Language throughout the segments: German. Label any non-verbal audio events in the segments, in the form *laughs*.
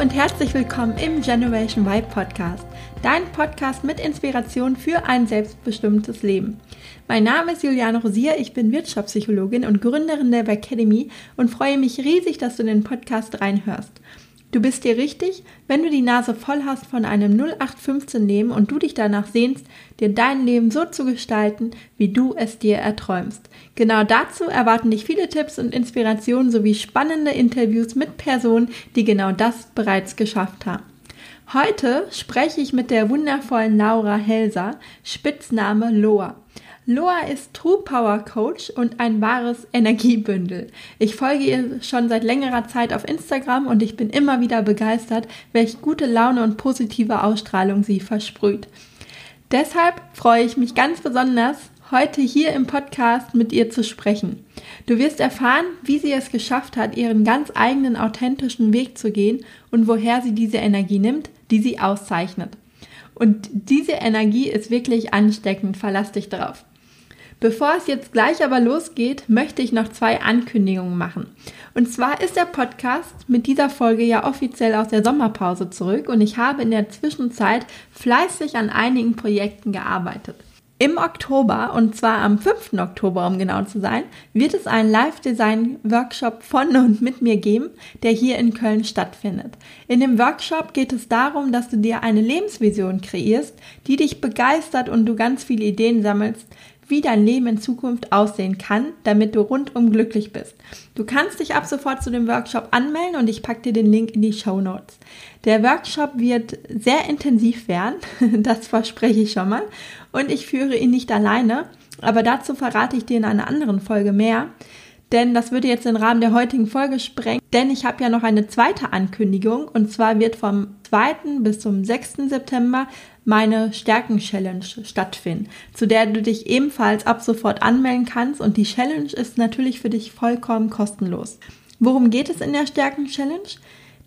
Und herzlich willkommen im Generation Vibe Podcast, dein Podcast mit Inspiration für ein selbstbestimmtes Leben. Mein Name ist Juliane Rosier, ich bin Wirtschaftspsychologin und Gründerin der Academy und freue mich riesig, dass du in den Podcast reinhörst. Du bist dir richtig, wenn du die Nase voll hast von einem 0815 Leben und du dich danach sehnst, dir dein Leben so zu gestalten, wie du es dir erträumst. Genau dazu erwarten dich viele Tipps und Inspirationen sowie spannende Interviews mit Personen, die genau das bereits geschafft haben. Heute spreche ich mit der wundervollen Laura Helser, Spitzname Loa. Loa ist True Power Coach und ein wahres Energiebündel. Ich folge ihr schon seit längerer Zeit auf Instagram und ich bin immer wieder begeistert, welche gute Laune und positive Ausstrahlung sie versprüht. Deshalb freue ich mich ganz besonders, heute hier im Podcast mit ihr zu sprechen. Du wirst erfahren, wie sie es geschafft hat, ihren ganz eigenen authentischen Weg zu gehen und woher sie diese Energie nimmt, die sie auszeichnet. Und diese Energie ist wirklich ansteckend, verlass dich darauf. Bevor es jetzt gleich aber losgeht, möchte ich noch zwei Ankündigungen machen. Und zwar ist der Podcast mit dieser Folge ja offiziell aus der Sommerpause zurück und ich habe in der Zwischenzeit fleißig an einigen Projekten gearbeitet. Im Oktober, und zwar am 5. Oktober, um genau zu sein, wird es einen Live-Design-Workshop von und mit mir geben, der hier in Köln stattfindet. In dem Workshop geht es darum, dass du dir eine Lebensvision kreierst, die dich begeistert und du ganz viele Ideen sammelst, wie dein Leben in Zukunft aussehen kann, damit du rundum glücklich bist. Du kannst dich ab sofort zu dem Workshop anmelden und ich packe dir den Link in die Show Notes. Der Workshop wird sehr intensiv werden, *laughs* das verspreche ich schon mal, und ich führe ihn nicht alleine, aber dazu verrate ich dir in einer anderen Folge mehr denn das würde jetzt den Rahmen der heutigen Folge sprengen, denn ich habe ja noch eine zweite Ankündigung und zwar wird vom 2. bis zum 6. September meine Stärken-Challenge stattfinden, zu der du dich ebenfalls ab sofort anmelden kannst und die Challenge ist natürlich für dich vollkommen kostenlos. Worum geht es in der Stärken-Challenge?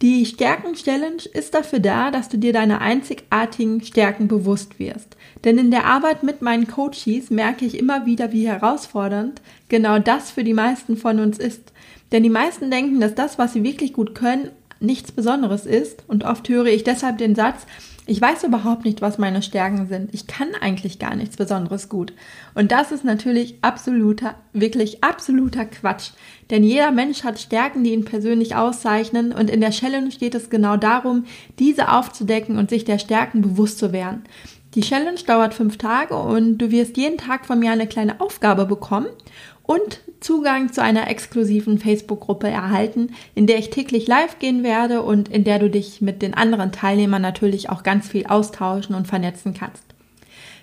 Die Stärken-Challenge ist dafür da, dass du dir deine einzigartigen Stärken bewusst wirst. Denn in der Arbeit mit meinen Coaches merke ich immer wieder, wie herausfordernd genau das für die meisten von uns ist. Denn die meisten denken, dass das, was sie wirklich gut können, nichts Besonderes ist. Und oft höre ich deshalb den Satz, ich weiß überhaupt nicht, was meine Stärken sind. Ich kann eigentlich gar nichts Besonderes gut. Und das ist natürlich absoluter, wirklich absoluter Quatsch. Denn jeder Mensch hat Stärken, die ihn persönlich auszeichnen. Und in der Challenge geht es genau darum, diese aufzudecken und sich der Stärken bewusst zu werden. Die Challenge dauert fünf Tage und du wirst jeden Tag von mir eine kleine Aufgabe bekommen und Zugang zu einer exklusiven Facebook-Gruppe erhalten, in der ich täglich live gehen werde und in der du dich mit den anderen Teilnehmern natürlich auch ganz viel austauschen und vernetzen kannst.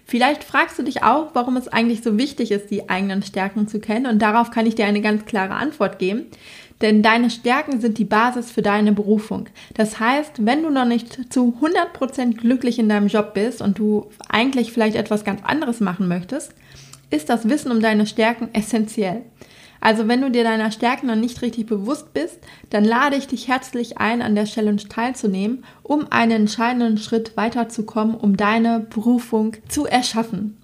Vielleicht fragst du dich auch, warum es eigentlich so wichtig ist, die eigenen Stärken zu kennen und darauf kann ich dir eine ganz klare Antwort geben. Denn deine Stärken sind die Basis für deine Berufung. Das heißt, wenn du noch nicht zu 100% glücklich in deinem Job bist und du eigentlich vielleicht etwas ganz anderes machen möchtest, ist das Wissen um deine Stärken essentiell. Also wenn du dir deiner Stärken noch nicht richtig bewusst bist, dann lade ich dich herzlich ein, an der Challenge teilzunehmen, um einen entscheidenden Schritt weiterzukommen, um deine Berufung zu erschaffen.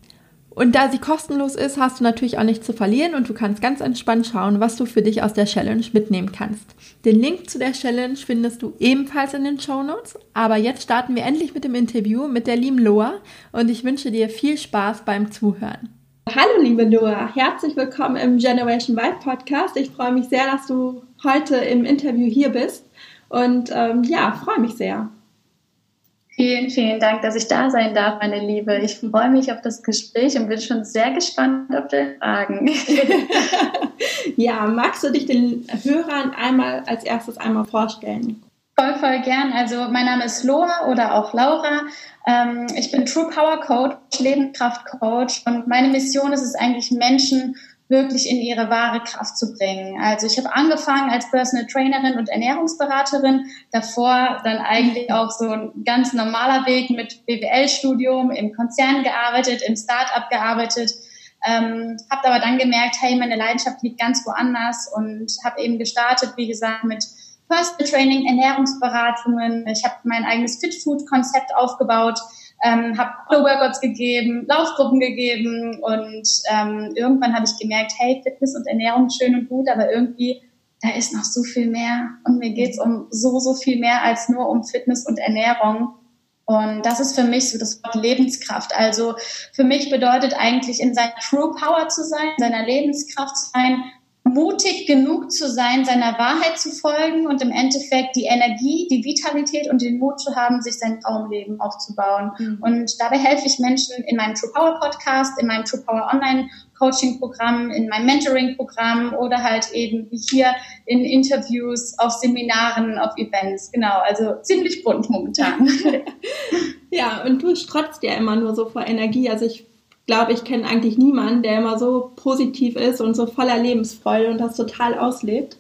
Und da sie kostenlos ist, hast du natürlich auch nichts zu verlieren und du kannst ganz entspannt schauen, was du für dich aus der Challenge mitnehmen kannst. Den Link zu der Challenge findest du ebenfalls in den Show Notes. Aber jetzt starten wir endlich mit dem Interview mit der lieben Loa und ich wünsche dir viel Spaß beim Zuhören. Hallo liebe Loa, herzlich willkommen im Generation Vibe Podcast. Ich freue mich sehr, dass du heute im Interview hier bist und ähm, ja, freue mich sehr. Vielen, vielen Dank, dass ich da sein darf, meine Liebe. Ich freue mich auf das Gespräch und bin schon sehr gespannt auf deine Fragen. *laughs* ja, magst du dich den Hörern einmal als erstes einmal vorstellen? Voll, voll gern. Also mein Name ist Loa oder auch Laura. Ähm, ich bin True Power Coach, Lebenskraft Coach und meine Mission ist es eigentlich, Menschen wirklich in ihre wahre Kraft zu bringen. Also ich habe angefangen als Personal Trainerin und Ernährungsberaterin, davor dann eigentlich auch so ein ganz normaler Weg mit BWL-Studium, im Konzern gearbeitet, im Start-up gearbeitet, ähm, habe aber dann gemerkt, hey, meine Leidenschaft liegt ganz woanders und habe eben gestartet, wie gesagt, mit Personal Training, Ernährungsberatungen. Ich habe mein eigenes Fit Food Konzept aufgebaut, ähm, habe Workouts gegeben, Laufgruppen gegeben und ähm, irgendwann habe ich gemerkt, hey, Fitness und Ernährung schön und gut, aber irgendwie da ist noch so viel mehr und mir geht's um so, so viel mehr als nur um Fitness und Ernährung. Und das ist für mich so das Wort Lebenskraft. Also für mich bedeutet eigentlich in seiner True Power zu sein, in seiner Lebenskraft zu sein, mutig genug zu sein, seiner Wahrheit zu folgen und im Endeffekt die Energie, die Vitalität und den Mut zu haben, sich sein Traumleben aufzubauen. Mhm. Und dabei helfe ich Menschen in meinem True Power Podcast, in meinem True Power Online Coaching Programm, in meinem Mentoring Programm oder halt eben wie hier in Interviews, auf Seminaren, auf Events. Genau, also ziemlich bunt momentan. *laughs* ja, und du strotzt ja immer nur so vor Energie. Also ich glaube, ich kenne eigentlich niemanden, der immer so positiv ist und so voller Lebensfreude und das total auslebt.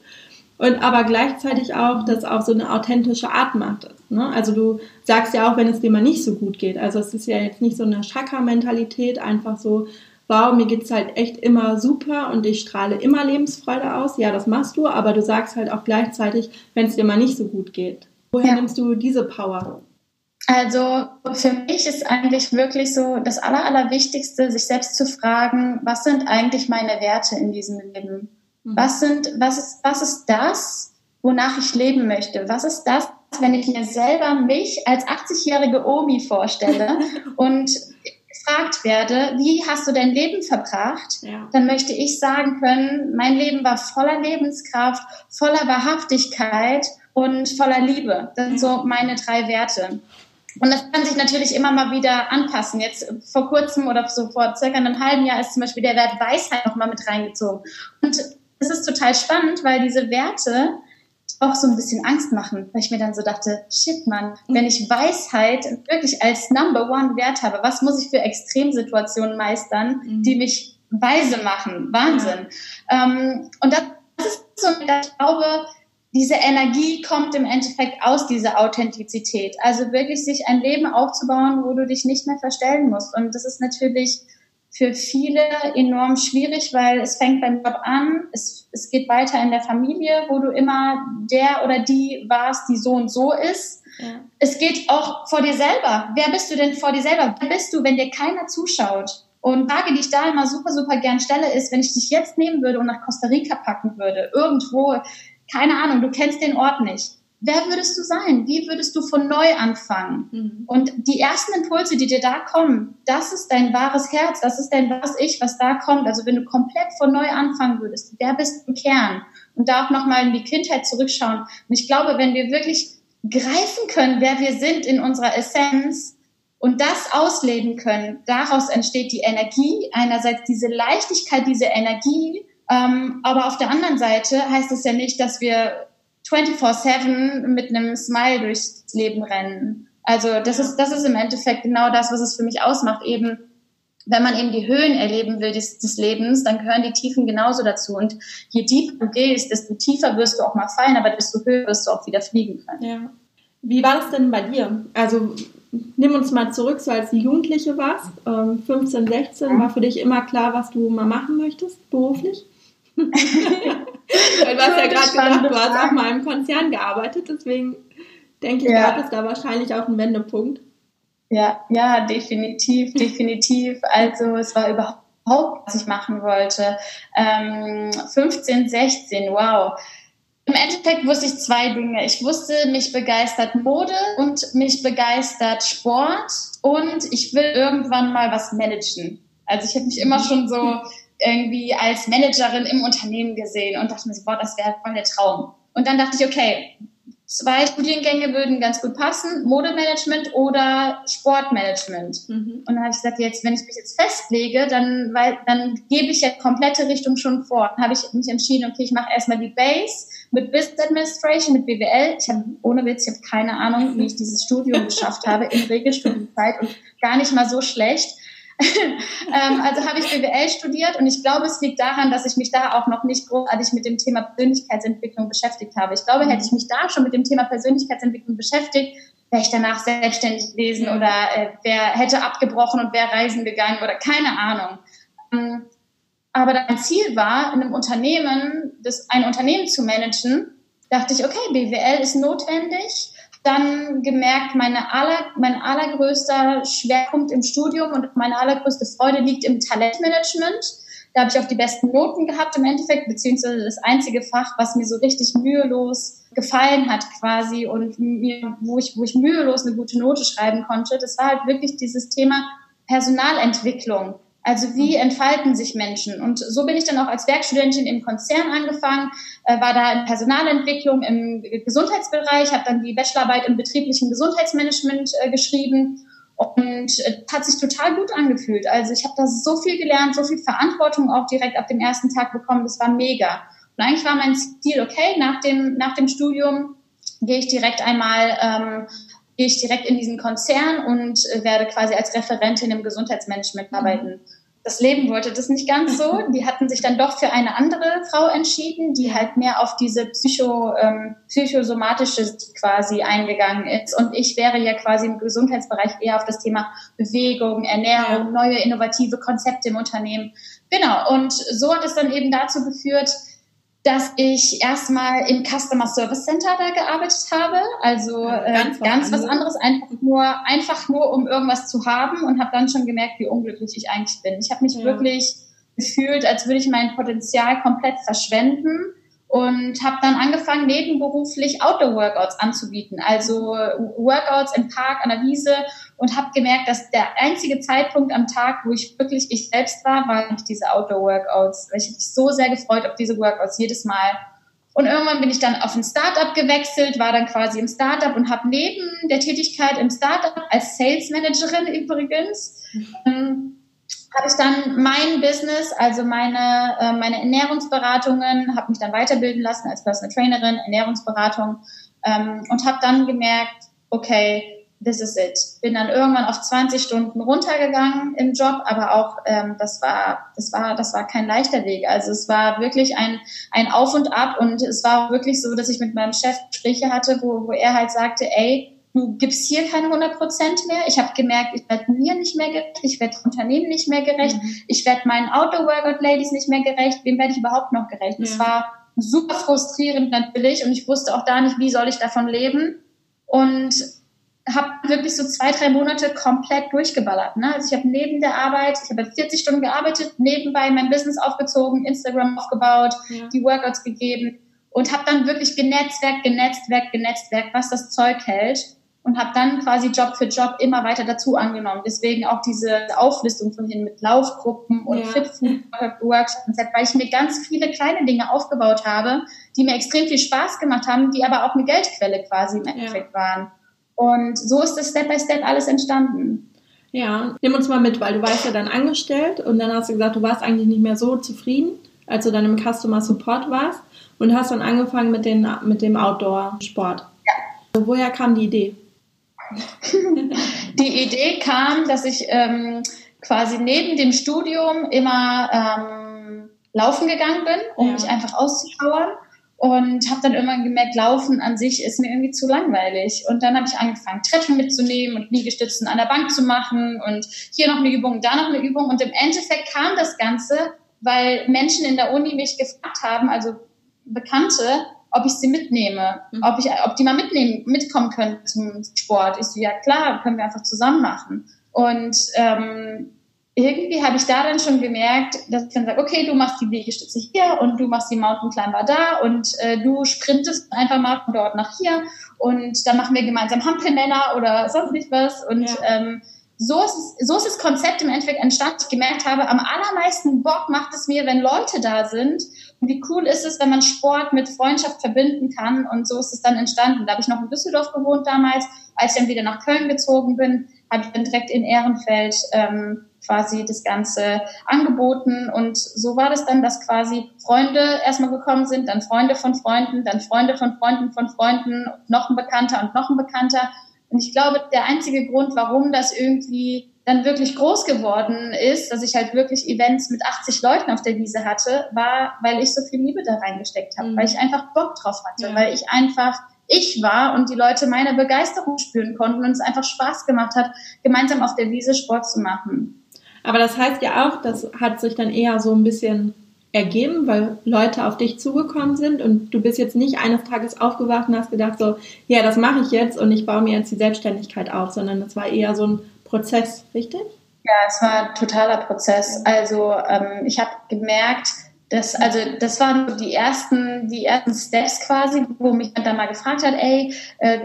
Und aber gleichzeitig auch das auf so eine authentische Art macht. Ne? Also du sagst ja auch, wenn es dir mal nicht so gut geht. Also es ist ja jetzt nicht so eine Chakra-Mentalität, einfach so, wow, mir geht's halt echt immer super und ich strahle immer Lebensfreude aus. Ja, das machst du, aber du sagst halt auch gleichzeitig, wenn es dir mal nicht so gut geht. Woher ja. nimmst du diese Power? Also für mich ist eigentlich wirklich so das Aller, Allerwichtigste, sich selbst zu fragen, was sind eigentlich meine Werte in diesem Leben? Mhm. Was sind, was ist, was ist das, wonach ich leben möchte? Was ist das, wenn ich mir selber mich als 80-jährige Omi vorstelle *laughs* und gefragt werde, wie hast du dein Leben verbracht, ja. dann möchte ich sagen können, mein Leben war voller Lebenskraft, voller Wahrhaftigkeit und voller Liebe. Das sind so meine drei Werte. Und das kann sich natürlich immer mal wieder anpassen. Jetzt vor kurzem oder so vor circa einem halben Jahr ist zum Beispiel der Wert Weisheit nochmal mit reingezogen. Und das ist total spannend, weil diese Werte auch so ein bisschen Angst machen, weil ich mir dann so dachte, shit, Mann, wenn ich Weisheit wirklich als Number One Wert habe, was muss ich für Extremsituationen meistern, mhm. die mich weise machen? Wahnsinn. Ja. Ähm, und das ist so, ich glaube, diese Energie kommt im Endeffekt aus dieser Authentizität. Also wirklich sich ein Leben aufzubauen, wo du dich nicht mehr verstellen musst. Und das ist natürlich für viele enorm schwierig, weil es fängt beim Job an, es, es geht weiter in der Familie, wo du immer der oder die warst, die so und so ist. Ja. Es geht auch vor dir selber. Wer bist du denn vor dir selber? Wer bist du, wenn dir keiner zuschaut? Und Frage, die ich da immer super, super gern stelle, ist, wenn ich dich jetzt nehmen würde und nach Costa Rica packen würde, irgendwo keine Ahnung, du kennst den Ort nicht. Wer würdest du sein? Wie würdest du von neu anfangen? Mhm. Und die ersten Impulse, die dir da kommen, das ist dein wahres Herz, das ist dein wahres Ich, was da kommt. Also wenn du komplett von neu anfangen würdest, wer bist du im Kern? Und da auch nochmal in die Kindheit zurückschauen. Und ich glaube, wenn wir wirklich greifen können, wer wir sind in unserer Essenz, und das ausleben können, daraus entsteht die Energie, einerseits diese Leichtigkeit, diese Energie, ähm, aber auf der anderen Seite heißt es ja nicht, dass wir 24-7 mit einem Smile durchs Leben rennen. Also das ist, das ist im Endeffekt genau das, was es für mich ausmacht. Eben, wenn man eben die Höhen erleben will des, des Lebens, dann gehören die Tiefen genauso dazu. Und je tiefer du gehst, desto tiefer wirst du auch mal fallen, aber desto höher wirst du auch wieder fliegen können. Ja. Wie war das denn bei dir? Also nimm uns mal zurück, so als du Jugendliche warst, 15, 16, war für dich immer klar, was du mal machen möchtest, beruflich? *laughs* Weil du hast ja gerade gesagt, du hast auch mal im Konzern gearbeitet, deswegen denke ich, ja. gab es da wahrscheinlich auch einen Wendepunkt. Ja, ja, definitiv, definitiv. Also es war überhaupt, was ich machen wollte. Ähm, 15, 16, wow. Im Endeffekt wusste ich zwei Dinge. Ich wusste, mich begeistert Mode und mich begeistert Sport und ich will irgendwann mal was managen. Also ich habe mich immer schon so *laughs* irgendwie als Managerin im Unternehmen gesehen und dachte mir so, boah, das wäre voll der Traum. Und dann dachte ich, okay, zwei Studiengänge würden ganz gut passen, Modemanagement oder Sportmanagement. Mhm. Und dann habe ich gesagt, jetzt, wenn ich mich jetzt festlege, dann, weil, dann gebe ich ja komplette Richtung schon vor. Dann habe ich mich entschieden, okay, ich mache erstmal die Base mit Business Administration, mit BWL. Ich habe ohne Witz, ich habe keine Ahnung, wie ich dieses Studium geschafft habe in Regelstudienzeit und gar nicht mal so schlecht. *laughs* ähm, also habe ich BWL studiert und ich glaube, es liegt daran, dass ich mich da auch noch nicht großartig mit dem Thema Persönlichkeitsentwicklung beschäftigt habe. Ich glaube, hätte ich mich da schon mit dem Thema Persönlichkeitsentwicklung beschäftigt, wäre ich danach selbstständig gewesen oder äh, wer hätte abgebrochen und wäre reisen gegangen oder keine Ahnung. Ähm, aber mein Ziel war, in einem Unternehmen, das, ein Unternehmen zu managen, dachte ich, okay, BWL ist notwendig dann gemerkt, meine aller, mein allergrößter Schwerpunkt im Studium und meine allergrößte Freude liegt im Talentmanagement. Da habe ich auch die besten Noten gehabt im Endeffekt, beziehungsweise das einzige Fach, was mir so richtig mühelos gefallen hat quasi und mir, wo ich, wo ich mühelos eine gute Note schreiben konnte. Das war halt wirklich dieses Thema Personalentwicklung. Also wie entfalten sich Menschen? Und so bin ich dann auch als Werkstudentin im Konzern angefangen, äh, war da in Personalentwicklung im Gesundheitsbereich, habe dann die Bachelorarbeit im betrieblichen Gesundheitsmanagement äh, geschrieben und äh, hat sich total gut angefühlt. Also ich habe da so viel gelernt, so viel Verantwortung auch direkt ab dem ersten Tag bekommen. Das war mega. Und eigentlich war mein Ziel, okay, nach dem, nach dem Studium gehe ich direkt einmal, ähm, gehe ich direkt in diesen Konzern und werde quasi als Referentin im Gesundheitsmanagement mhm. arbeiten das Leben wollte das nicht ganz so. *laughs* Die hatten sich dann doch für eine andere Frau entschieden, die halt mehr auf diese psycho, ähm, psychosomatische quasi eingegangen ist. Und ich wäre ja quasi im Gesundheitsbereich eher auf das Thema Bewegung, Ernährung, neue innovative Konzepte im Unternehmen. Genau. Und so hat es dann eben dazu geführt, dass ich erstmal im Customer Service Center da gearbeitet habe. Also äh, ganz, ganz was anderes, einfach nur, einfach nur, um irgendwas zu haben und habe dann schon gemerkt, wie unglücklich ich eigentlich bin. Ich habe mich ja. wirklich gefühlt, als würde ich mein Potenzial komplett verschwenden und habe dann angefangen, nebenberuflich Outdoor-Workouts anzubieten, also Workouts im Park, an der Wiese und habe gemerkt, dass der einzige Zeitpunkt am Tag, wo ich wirklich ich selbst war, war nicht diese Outdoor-Workouts. Ich habe mich so sehr gefreut auf diese Workouts jedes Mal. Und irgendwann bin ich dann auf ein Startup gewechselt, war dann quasi im Startup und habe neben der Tätigkeit im Startup als Sales Managerin übrigens mhm habe ich dann mein Business, also meine, äh, meine Ernährungsberatungen, habe mich dann weiterbilden lassen als Personal Trainerin, Ernährungsberatung ähm, und habe dann gemerkt, okay, this is it. Bin dann irgendwann auf 20 Stunden runtergegangen im Job, aber auch ähm, das war das war das war kein leichter Weg. Also es war wirklich ein ein Auf und Ab und es war wirklich so, dass ich mit meinem Chef Gespräche hatte, wo, wo er halt sagte, ey du gibst hier keine 100 Prozent mehr. Ich habe gemerkt, ich werde mir nicht mehr gerecht, ich werde Unternehmen nicht mehr gerecht, mhm. ich werde meinen Outdoor-Workout-Ladies nicht mehr gerecht. Wem werde ich überhaupt noch gerecht? Ja. Das war super frustrierend natürlich und ich wusste auch da nicht, wie soll ich davon leben. Und habe wirklich so zwei, drei Monate komplett durchgeballert. Ne? Also ich habe neben der Arbeit, ich habe 40 Stunden gearbeitet, nebenbei mein Business aufgezogen, Instagram aufgebaut, ja. die Workouts gegeben und habe dann wirklich genetzwerkt, genetzwerkt, genetzwerkt, was das Zeug hält und habe dann quasi Job für Job immer weiter dazu angenommen. Deswegen auch diese Auflistung von hin mit Laufgruppen und ja. Fit Food Workshops, weil ich mir ganz viele kleine Dinge aufgebaut habe, die mir extrem viel Spaß gemacht haben, die aber auch eine Geldquelle quasi im Endeffekt ja. waren. Und so ist das Step by Step alles entstanden. Ja, nimm uns mal mit, weil du warst ja dann angestellt und dann hast du gesagt, du warst eigentlich nicht mehr so zufrieden, als du dann im Customer Support warst und hast dann angefangen mit, den, mit dem Outdoor-Sport. Ja. Woher kam die Idee? *laughs* die Idee kam, dass ich ähm, quasi neben dem Studium immer ähm, laufen gegangen bin, um ja. mich einfach auszupowern. Und habe dann irgendwann gemerkt, Laufen an sich ist mir irgendwie zu langweilig. Und dann habe ich angefangen, Treppen mitzunehmen und Liegestützen an der Bank zu machen und hier noch eine Übung, da noch eine Übung. Und im Endeffekt kam das Ganze, weil Menschen in der Uni mich gefragt haben, also Bekannte, ob ich sie mitnehme, mhm. ob ich, ob die mal mitnehmen, mitkommen können zum Sport. Ich so, ja klar, können wir einfach zusammen machen. Und ähm, irgendwie habe ich da dann schon gemerkt, dass ich dann sage, okay, du machst die Liegestütze hier und du machst die Mountain Climber da und äh, du sprintest einfach mal von dort nach hier und dann machen wir gemeinsam Hampelmänner oder sonst nicht was und ja. ähm, so ist, es, so ist das Konzept im Endeffekt entstanden. Ich gemerkt habe, am allermeisten Bock macht es mir, wenn Leute da sind. Und wie cool ist es, wenn man Sport mit Freundschaft verbinden kann. Und so ist es dann entstanden. Da habe ich noch in Düsseldorf gewohnt damals. Als ich dann wieder nach Köln gezogen bin, habe ich dann direkt in Ehrenfeld ähm, quasi das Ganze angeboten. Und so war das dann, dass quasi Freunde erstmal gekommen sind, dann Freunde von Freunden, dann Freunde von Freunden von Freunden, noch ein Bekannter und noch ein Bekannter. Und ich glaube, der einzige Grund, warum das irgendwie dann wirklich groß geworden ist, dass ich halt wirklich Events mit 80 Leuten auf der Wiese hatte, war, weil ich so viel Liebe da reingesteckt habe, mhm. weil ich einfach Bock drauf hatte, ja. weil ich einfach ich war und die Leute meine Begeisterung spüren konnten und es einfach Spaß gemacht hat, gemeinsam auf der Wiese Sport zu machen. Aber das heißt ja auch, das hat sich dann eher so ein bisschen ergeben, weil Leute auf dich zugekommen sind und du bist jetzt nicht eines Tages aufgewacht und hast gedacht so, ja, das mache ich jetzt und ich baue mir jetzt die Selbstständigkeit auf, sondern das war eher so ein Prozess, richtig? Ja, es war ein totaler Prozess. Also ähm, ich habe gemerkt, dass, also das waren die ersten, die ersten Steps quasi, wo mich dann mal gefragt hat, ey, äh,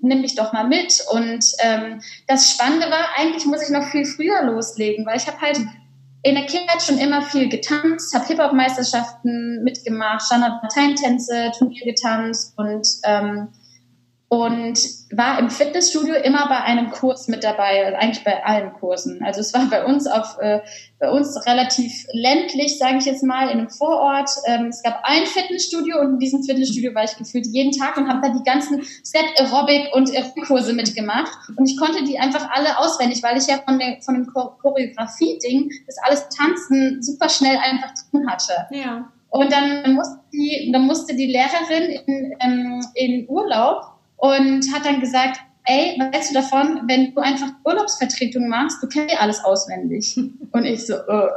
nimm mich doch mal mit. Und ähm, das Spannende war, eigentlich muss ich noch viel früher loslegen, weil ich habe halt in der Kindheit schon immer viel getanzt, habe Hip-Hop-Meisterschaften mitgemacht, Standard-Parteintänze, Turnier getanzt und ähm, und war im Fitnessstudio immer bei einem Kurs mit dabei, also eigentlich bei allen Kursen. Also es war bei uns auf äh, bei uns relativ ländlich, sage ich jetzt mal, in einem Vorort. Ähm, es gab ein Fitnessstudio und in diesem Fitnessstudio war ich gefühlt jeden Tag und habe da die ganzen Step Aerobic und Kurse mitgemacht und ich konnte die einfach alle auswendig, weil ich ja von, der, von dem Choreografie Ding das alles tanzen super schnell einfach drin hatte. Ja. Und dann musste die, dann musste die Lehrerin in, ähm, in Urlaub und hat dann gesagt, ey, was hältst du davon, wenn du einfach Urlaubsvertretung machst, du kennst ja alles auswendig. *laughs* Und ich so, äh,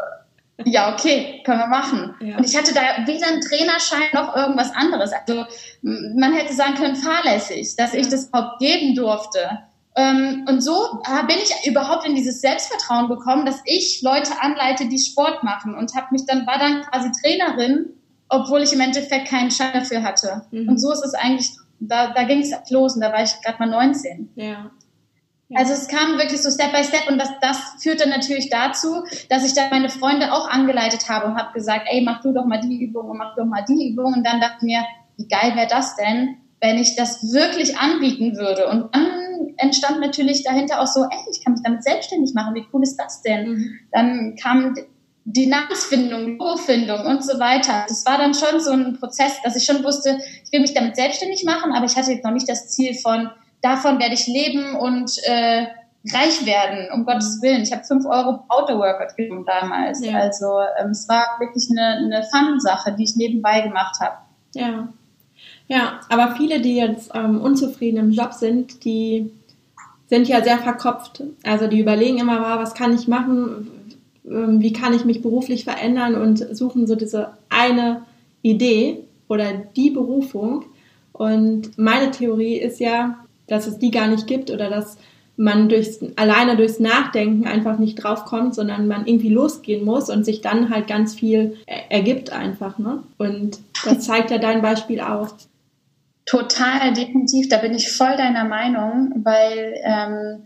ja, okay, können wir machen. Ja. Und ich hatte da weder einen Trainerschein noch irgendwas anderes. Also man hätte sagen können, fahrlässig, dass ich das überhaupt geben durfte. Ähm, und so bin ich überhaupt in dieses Selbstvertrauen gekommen, dass ich Leute anleite, die Sport machen und habe mich dann war dann quasi Trainerin, obwohl ich im Endeffekt keinen Schein dafür hatte. Mhm. Und so ist es eigentlich da, da ging es los und da war ich gerade mal 19. Ja. Ja. Also es kam wirklich so Step by Step und das, das führte natürlich dazu, dass ich dann meine Freunde auch angeleitet habe und habe gesagt, ey, mach du doch mal die Übung und mach doch mal die Übung. Und dann dachte ich mir, wie geil wäre das denn, wenn ich das wirklich anbieten würde. Und dann entstand natürlich dahinter auch so, ey, ich kann mich damit selbstständig machen, wie cool ist das denn? Mhm. Dann kam die Namensfindung, Logofindung und so weiter. Das war dann schon so ein Prozess, dass ich schon wusste, ich will mich damit selbstständig machen, aber ich hatte jetzt noch nicht das Ziel von, davon werde ich leben und äh, reich werden, um Gottes Willen. Ich habe fünf Euro Autoworkout genommen damals. Ja. Also ähm, es war wirklich eine, eine Fun-Sache, die ich nebenbei gemacht habe. Ja. Ja, aber viele, die jetzt ähm, unzufrieden im Job sind, die sind ja sehr verkopft. Also die überlegen immer, was kann ich machen, wie kann ich mich beruflich verändern und suchen so diese eine Idee oder die Berufung. Und meine Theorie ist ja, dass es die gar nicht gibt oder dass man durchs, alleine durchs Nachdenken einfach nicht draufkommt, sondern man irgendwie losgehen muss und sich dann halt ganz viel ergibt einfach. Ne? Und das zeigt ja dein Beispiel auch. Total, definitiv. Da bin ich voll deiner Meinung, weil ähm,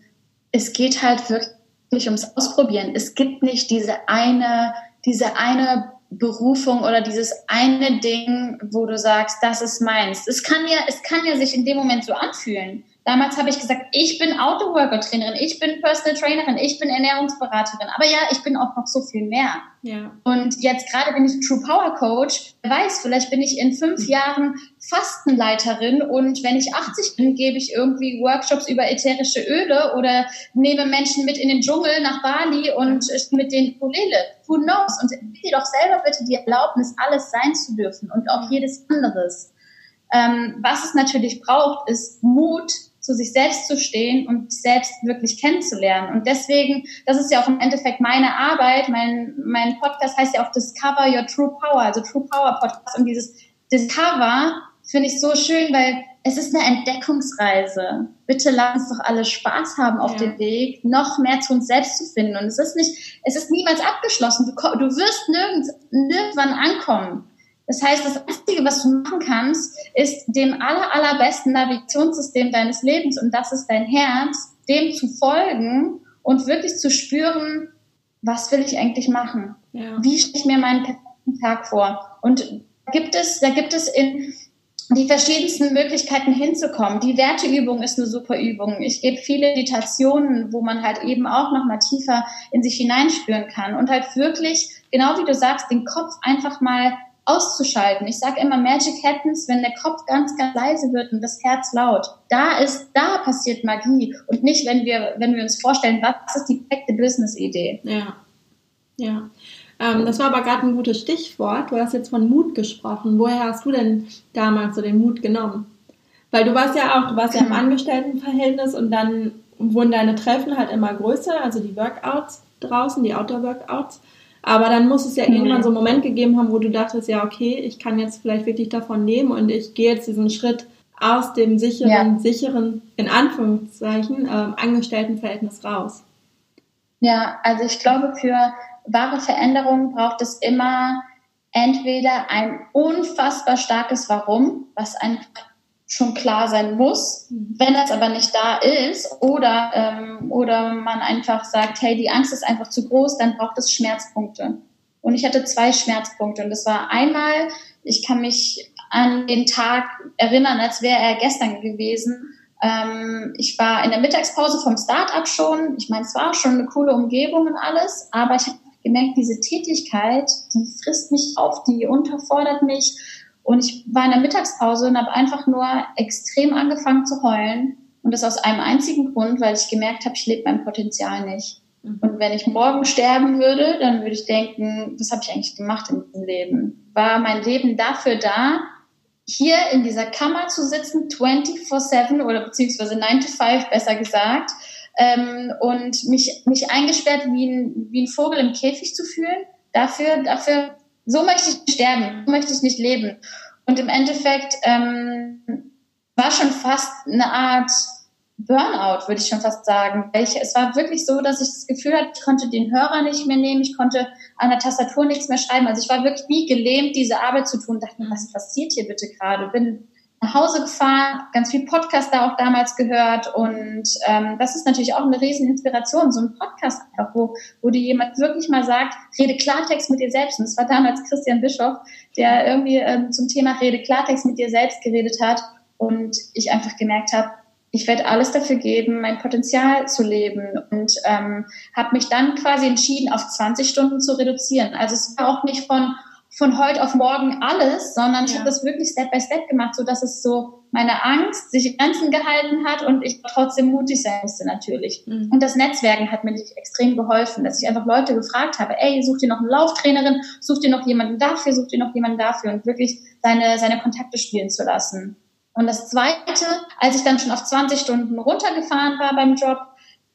es geht halt wirklich wirklich ums Ausprobieren. Es gibt nicht diese eine, diese eine Berufung oder dieses eine Ding, wo du sagst, das ist meins. Es kann ja, es kann ja sich in dem Moment so anfühlen. Damals habe ich gesagt, ich bin Autoworker-Trainerin, ich bin Personal Trainerin, ich bin Ernährungsberaterin, aber ja, ich bin auch noch so viel mehr. Ja. Und jetzt gerade bin ich True Power Coach. Wer weiß, vielleicht bin ich in fünf Jahren Fastenleiterin und wenn ich 80 bin, gebe ich irgendwie Workshops über ätherische Öle oder nehme Menschen mit in den Dschungel nach Bali und mit den Ukulele. Who knows? Und gib dir doch selber bitte die Erlaubnis, alles sein zu dürfen und auch jedes anderes. Ähm, was es natürlich braucht, ist Mut, zu sich selbst zu stehen und sich selbst wirklich kennenzulernen. Und deswegen, das ist ja auch im Endeffekt meine Arbeit, mein, mein Podcast heißt ja auch Discover Your True Power, also True Power Podcast. Und dieses Discover finde ich so schön, weil es ist eine Entdeckungsreise. Bitte lass uns doch alle Spaß haben auf ja. dem Weg, noch mehr zu uns selbst zu finden. Und es ist nicht, es ist niemals abgeschlossen. Du, du wirst nirgends, nirgendwann ankommen. Das heißt, das Einzige, was du machen kannst, ist dem aller, allerbesten Navigationssystem deines Lebens, und das ist dein Herz, dem zu folgen und wirklich zu spüren, was will ich eigentlich machen? Ja. Wie stelle ich mir meinen perfekten Tag vor? Und gibt es, da gibt es in die verschiedensten Möglichkeiten hinzukommen. Die Werteübung ist eine super Übung. Ich gebe viele Meditationen, wo man halt eben auch noch mal tiefer in sich hineinspüren kann und halt wirklich, genau wie du sagst, den Kopf einfach mal auszuschalten. Ich sage immer Magic happens, wenn der Kopf ganz, ganz leise wird und das Herz laut. Da ist, da passiert Magie und nicht, wenn wir, wenn wir uns vorstellen, was ist die perfekte Business-Idee. Ja, ja. Ähm, das war aber gerade ein gutes Stichwort. Du hast jetzt von Mut gesprochen. Woher hast du denn damals so den Mut genommen? Weil du warst ja auch, du warst ja im *clears throat* Angestelltenverhältnis und dann wurden deine Treffen halt immer größer, also die Workouts draußen, die Outdoor-Workouts. Aber dann muss es ja mhm. irgendwann so einen Moment gegeben haben, wo du dachtest, ja, okay, ich kann jetzt vielleicht wirklich davon leben und ich gehe jetzt diesen Schritt aus dem sicheren, ja. sicheren, in Anführungszeichen, ähm, Angestelltenverhältnis raus. Ja, also ich glaube, für wahre Veränderung braucht es immer entweder ein unfassbar starkes Warum, was einfach schon klar sein muss. Mhm. Wenn das aber nicht da ist oder, ähm, oder man einfach sagt, hey, die Angst ist einfach zu groß, dann braucht es Schmerzpunkte. Und ich hatte zwei Schmerzpunkte. Und das war einmal, ich kann mich an den Tag erinnern, als wäre er gestern gewesen. Ähm, ich war in der Mittagspause vom Start-up schon. Ich meine, es war schon eine coole Umgebung und alles, aber ich habe gemerkt, diese Tätigkeit, die frisst mich auf, die unterfordert mich. Und ich war in der Mittagspause und habe einfach nur extrem angefangen zu heulen. Und das aus einem einzigen Grund, weil ich gemerkt habe, ich lebe mein Potenzial nicht. Mhm. Und wenn ich morgen sterben würde, dann würde ich denken, was habe ich eigentlich gemacht in diesem Leben? War mein Leben dafür da, hier in dieser Kammer zu sitzen, 24-7 oder beziehungsweise 9 to 5 besser gesagt, ähm, und mich, mich eingesperrt wie ein, wie ein Vogel im Käfig zu fühlen. Dafür, dafür, so möchte ich sterben, so möchte ich nicht leben. Und im Endeffekt ähm, war schon fast eine Art Burnout, würde ich schon fast sagen. Ich, es war wirklich so, dass ich das Gefühl hatte, ich konnte den Hörer nicht mehr nehmen, ich konnte an der Tastatur nichts mehr schreiben. Also ich war wirklich wie gelähmt, diese Arbeit zu tun. Dachte mir, was passiert hier bitte gerade? Bin nach Hause gefahren, ganz viel Podcast da auch damals gehört und ähm, das ist natürlich auch eine riesen Inspiration, so ein Podcast einfach, wo, wo dir jemand wirklich mal sagt, rede Klartext mit dir selbst und es war damals Christian Bischof, der irgendwie ähm, zum Thema rede Klartext mit dir selbst geredet hat und ich einfach gemerkt habe, ich werde alles dafür geben, mein Potenzial zu leben und ähm, habe mich dann quasi entschieden, auf 20 Stunden zu reduzieren. Also es war auch nicht von von heute auf morgen alles, sondern ich ja. habe das wirklich Step by Step gemacht, so dass es so meine Angst sich Grenzen gehalten hat und ich trotzdem mutig sein musste natürlich. Mhm. Und das Netzwerken hat mir extrem geholfen, dass ich einfach Leute gefragt habe, ey, such dir noch eine Lauftrainerin, such dir noch jemanden dafür, such dir noch jemanden dafür und wirklich seine, seine Kontakte spielen zu lassen. Und das Zweite, als ich dann schon auf 20 Stunden runtergefahren war beim Job,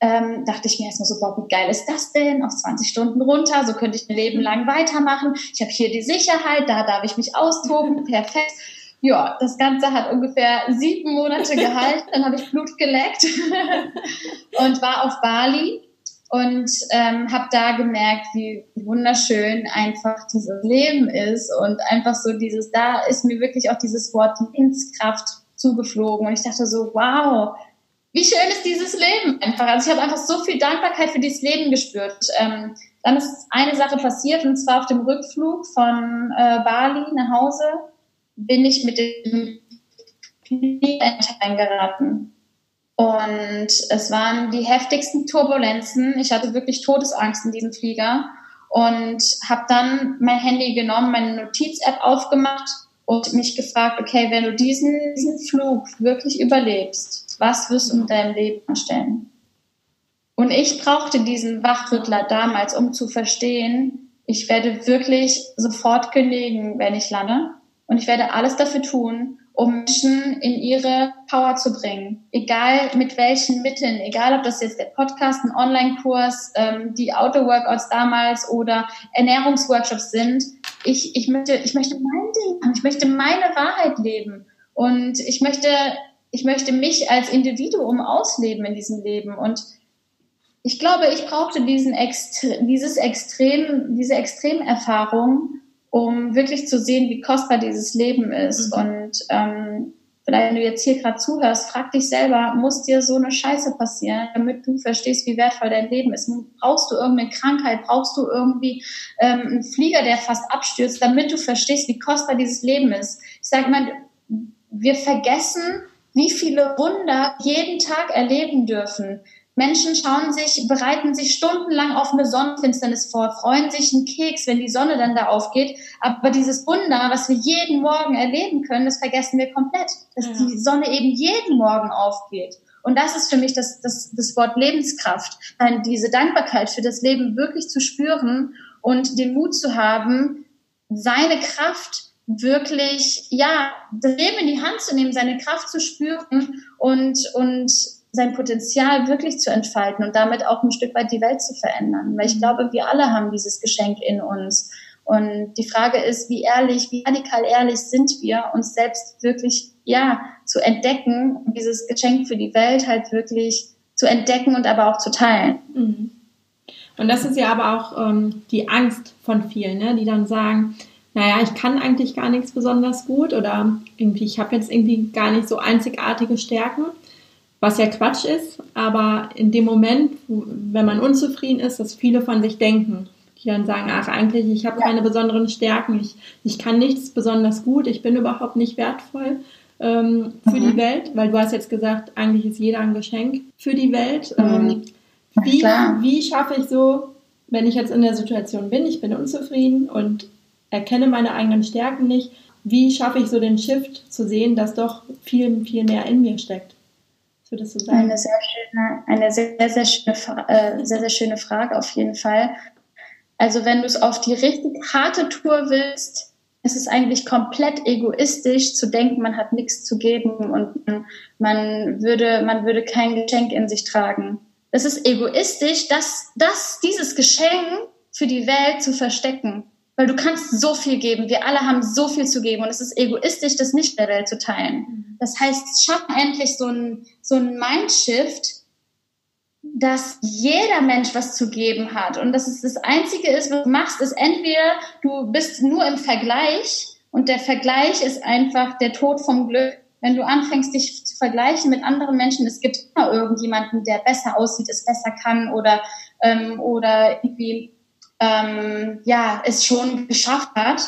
ähm, dachte ich mir erstmal so, boah, wie geil ist das denn? Auf 20 Stunden runter, so könnte ich ein Leben lang weitermachen. Ich habe hier die Sicherheit, da darf ich mich austoben, *laughs* perfekt. Ja, das Ganze hat ungefähr sieben Monate gehalten, dann habe ich Blut geleckt *laughs* und war auf Bali und ähm, habe da gemerkt, wie wunderschön einfach dieses Leben ist und einfach so dieses, da ist mir wirklich auch dieses Wort Lebenskraft zugeflogen und ich dachte so, wow, wie schön ist dieses Leben einfach. Also ich habe einfach so viel Dankbarkeit für dieses Leben gespürt. Ähm, dann ist eine Sache passiert und zwar auf dem Rückflug von äh, Bali nach Hause bin ich mit dem Flieger eingeraten. Und es waren die heftigsten Turbulenzen. Ich hatte wirklich Todesangst in diesem Flieger und habe dann mein Handy genommen, meine Notiz-App aufgemacht und mich gefragt, okay, wenn du diesen, diesen Flug wirklich überlebst, was wirst du mit deinem Leben anstellen? Und ich brauchte diesen Wachrüttler damals, um zu verstehen, ich werde wirklich sofort kündigen, wenn ich lande. Und ich werde alles dafür tun, um Menschen in ihre Power zu bringen. Egal mit welchen Mitteln, egal ob das jetzt der Podcast, ein Online-Kurs, ähm, die Auto-Workouts damals oder Ernährungsworkshops sind. Ich, ich, möchte, ich möchte mein Ding machen, ich möchte meine Wahrheit leben. Und ich möchte ich möchte mich als Individuum ausleben in diesem Leben. Und ich glaube, ich brauchte diesen Extre dieses Extrem, diese Extremerfahrung, um wirklich zu sehen, wie kostbar dieses Leben ist. Mhm. Und ähm, vielleicht, wenn du jetzt hier gerade zuhörst, frag dich selber, muss dir so eine Scheiße passieren, damit du verstehst, wie wertvoll dein Leben ist? Brauchst du irgendeine Krankheit? Brauchst du irgendwie ähm, einen Flieger, der fast abstürzt, damit du verstehst, wie kostbar dieses Leben ist? Ich sage mal, wir vergessen, wie viele Wunder jeden Tag erleben dürfen. Menschen schauen sich, bereiten sich stundenlang auf eine Sonnenfinsternis vor, freuen sich einen Keks, wenn die Sonne dann da aufgeht. Aber dieses Wunder, was wir jeden Morgen erleben können, das vergessen wir komplett. Dass ja. die Sonne eben jeden Morgen aufgeht. Und das ist für mich das, das, das Wort Lebenskraft. Diese Dankbarkeit für das Leben wirklich zu spüren und den Mut zu haben, seine Kraft wirklich, ja, das Leben in die Hand zu nehmen, seine Kraft zu spüren und, und sein Potenzial wirklich zu entfalten und damit auch ein Stück weit die Welt zu verändern. Weil ich mhm. glaube, wir alle haben dieses Geschenk in uns. Und die Frage ist, wie ehrlich, wie radikal ehrlich sind wir, uns selbst wirklich, ja, zu entdecken dieses Geschenk für die Welt halt wirklich zu entdecken und aber auch zu teilen. Mhm. Und das ist ja aber auch ähm, die Angst von vielen, ne? die dann sagen, naja, ich kann eigentlich gar nichts besonders gut oder irgendwie, ich habe jetzt irgendwie gar nicht so einzigartige Stärken, was ja Quatsch ist, aber in dem Moment, wenn man unzufrieden ist, dass viele von sich denken, die dann sagen, ach eigentlich, ich habe keine besonderen Stärken, ich, ich kann nichts besonders gut, ich bin überhaupt nicht wertvoll ähm, für mhm. die Welt, weil du hast jetzt gesagt, eigentlich ist jeder ein Geschenk für die Welt. Mhm. Ähm, wie, wie schaffe ich so, wenn ich jetzt in der Situation bin, ich bin unzufrieden und erkenne meine eigenen Stärken nicht, wie schaffe ich so den Shift zu sehen, dass doch viel, viel mehr in mir steckt? Würdest du sagen? Eine sehr schöne, eine sehr, sehr schöne, äh, sehr, sehr schöne Frage auf jeden Fall. Also wenn du es auf die richtig harte Tour willst, ist es eigentlich komplett egoistisch zu denken, man hat nichts zu geben und man würde, man würde kein Geschenk in sich tragen. Es ist egoistisch, das, das, dieses Geschenk für die Welt zu verstecken. Weil du kannst so viel geben. Wir alle haben so viel zu geben und es ist egoistisch, das nicht der Welt zu teilen. Mhm. Das heißt, schaff endlich so ein, so ein Mindshift, dass jeder Mensch was zu geben hat und dass es das Einzige ist, was du machst, ist entweder du bist nur im Vergleich und der Vergleich ist einfach der Tod vom Glück wenn du anfängst, dich zu vergleichen mit anderen Menschen, es gibt immer irgendjemanden, der besser aussieht, es besser kann oder, ähm, oder irgendwie ähm, ja, es schon geschafft hat.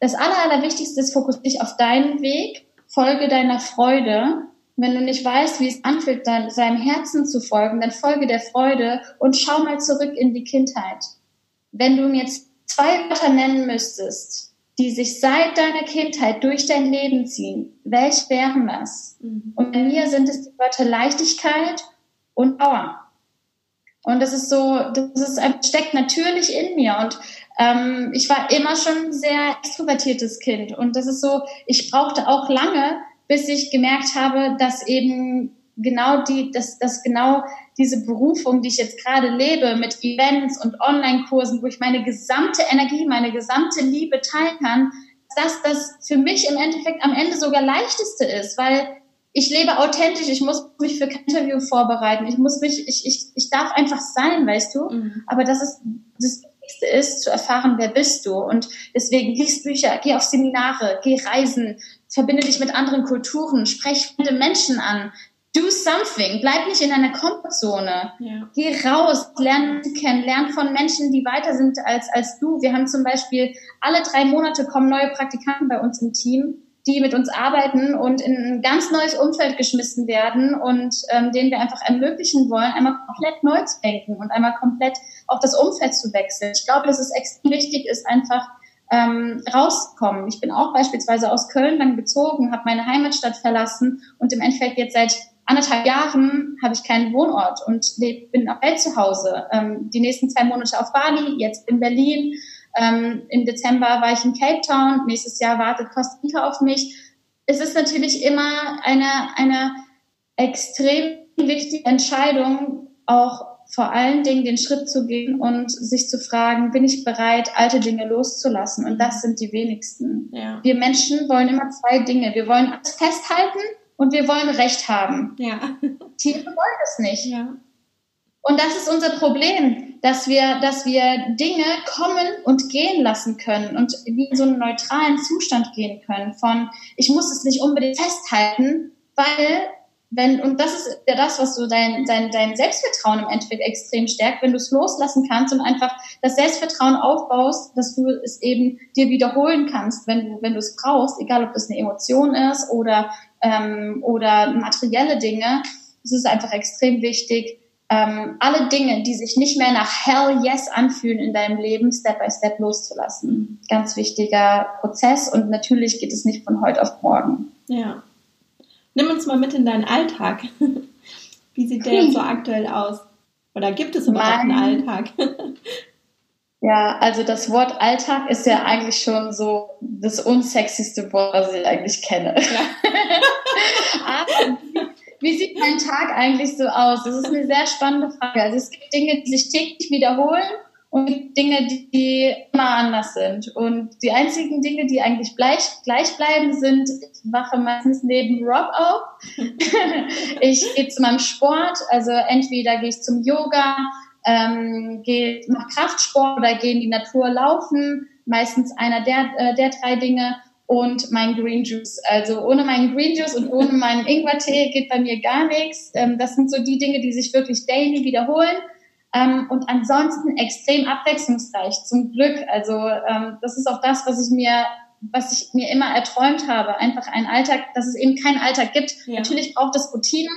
Das Aller, Allerwichtigste ist, fokussiere dich auf deinen Weg, folge deiner Freude. Wenn du nicht weißt, wie es anfühlt, dann seinem Herzen zu folgen, dann folge der Freude und schau mal zurück in die Kindheit. Wenn du mir jetzt zwei Wörter nennen müsstest, die sich seit deiner Kindheit durch dein Leben ziehen, welch wären das? Mhm. Und bei mir sind es die Wörter Leichtigkeit und Power. Und das ist so, das ist, steckt natürlich in mir. Und ähm, ich war immer schon ein sehr extrovertiertes Kind. Und das ist so, ich brauchte auch lange, bis ich gemerkt habe, dass eben genau die, dass, dass genau diese Berufung, die ich jetzt gerade lebe, mit Events und Online-Kursen, wo ich meine gesamte Energie, meine gesamte Liebe teilen kann, dass das für mich im Endeffekt am Ende sogar leichteste ist, weil ich lebe authentisch, ich muss mich für kein Interview vorbereiten, ich muss mich, ich, ich, ich darf einfach sein, weißt du? Mhm. Aber das ist, das Wichtigste ist, zu erfahren, wer bist du? Und deswegen liest Bücher, geh auf Seminare, geh reisen, verbinde dich mit anderen Kulturen, sprech fremde Menschen an, do something, bleib nicht in deiner Komfortzone. Ja. Geh raus, lern kennen, lern von Menschen, die weiter sind als, als du. Wir haben zum Beispiel alle drei Monate kommen neue Praktikanten bei uns im Team, die mit uns arbeiten und in ein ganz neues Umfeld geschmissen werden und ähm, denen wir einfach ermöglichen wollen, einmal komplett neu zu denken und einmal komplett auch das Umfeld zu wechseln. Ich glaube, dass es extrem wichtig ist, einfach ähm, rauskommen. Ich bin auch beispielsweise aus Köln dann gezogen, habe meine Heimatstadt verlassen und im Endeffekt jetzt seit anderthalb Jahren habe ich keinen Wohnort und leb, bin auf Welt zu Hause. Ähm, die nächsten zwei Monate auf Bali, jetzt in Berlin. Ähm, Im Dezember war ich in Cape Town. Nächstes Jahr wartet Costa Rica auf mich. Es ist natürlich immer eine, eine extrem wichtige Entscheidung, auch vor allen Dingen den Schritt zu gehen und sich zu fragen, bin ich bereit, alte Dinge loszulassen? Und das sind die wenigsten. Ja. Wir Menschen wollen immer zwei Dinge. Wir wollen alles festhalten und wir wollen Recht haben. Ja. Tiere wollen es nicht. Ja. Und das ist unser Problem, dass wir, dass wir Dinge kommen und gehen lassen können und wie in so einen neutralen Zustand gehen können von, ich muss es nicht unbedingt festhalten, weil wenn, und das ist ja das, was so dein, dein, dein Selbstvertrauen im Endeffekt extrem stärkt, wenn du es loslassen kannst und einfach das Selbstvertrauen aufbaust, dass du es eben dir wiederholen kannst, wenn du, wenn du es brauchst, egal ob das eine Emotion ist oder ähm, oder materielle Dinge. Es ist einfach extrem wichtig, ähm, alle Dinge, die sich nicht mehr nach Hell Yes anfühlen in deinem Leben, Step by Step loszulassen. Ganz wichtiger Prozess und natürlich geht es nicht von heute auf morgen. Ja. Nimm uns mal mit in deinen Alltag. *laughs* Wie sieht der jetzt so aktuell aus? Oder gibt es überhaupt einen Alltag? *laughs* Ja, also das Wort Alltag ist ja eigentlich schon so das unsexyste Wort, was ich eigentlich kenne. Ja. *laughs* Aber wie sieht mein Tag eigentlich so aus? Das ist eine sehr spannende Frage. Also es gibt Dinge, die sich täglich wiederholen und Dinge, die immer anders sind. Und die einzigen Dinge, die eigentlich gleich, gleich bleiben, sind, ich wache meistens neben Rob auf. *laughs* ich gehe zu meinem Sport, also entweder gehe ich zum Yoga, ähm, geht, macht Kraftsport oder gehe in die Natur laufen, meistens einer der, äh, der drei Dinge und mein Green Juice. Also ohne meinen Green Juice und ohne *laughs* meinen Ingwertee geht bei mir gar nichts. Ähm, das sind so die Dinge, die sich wirklich daily wiederholen. Ähm, und ansonsten extrem abwechslungsreich, zum Glück. Also ähm, das ist auch das, was ich mir was ich mir immer erträumt habe, einfach ein Alltag, dass es eben keinen Alltag gibt. Ja. Natürlich braucht es Routinen,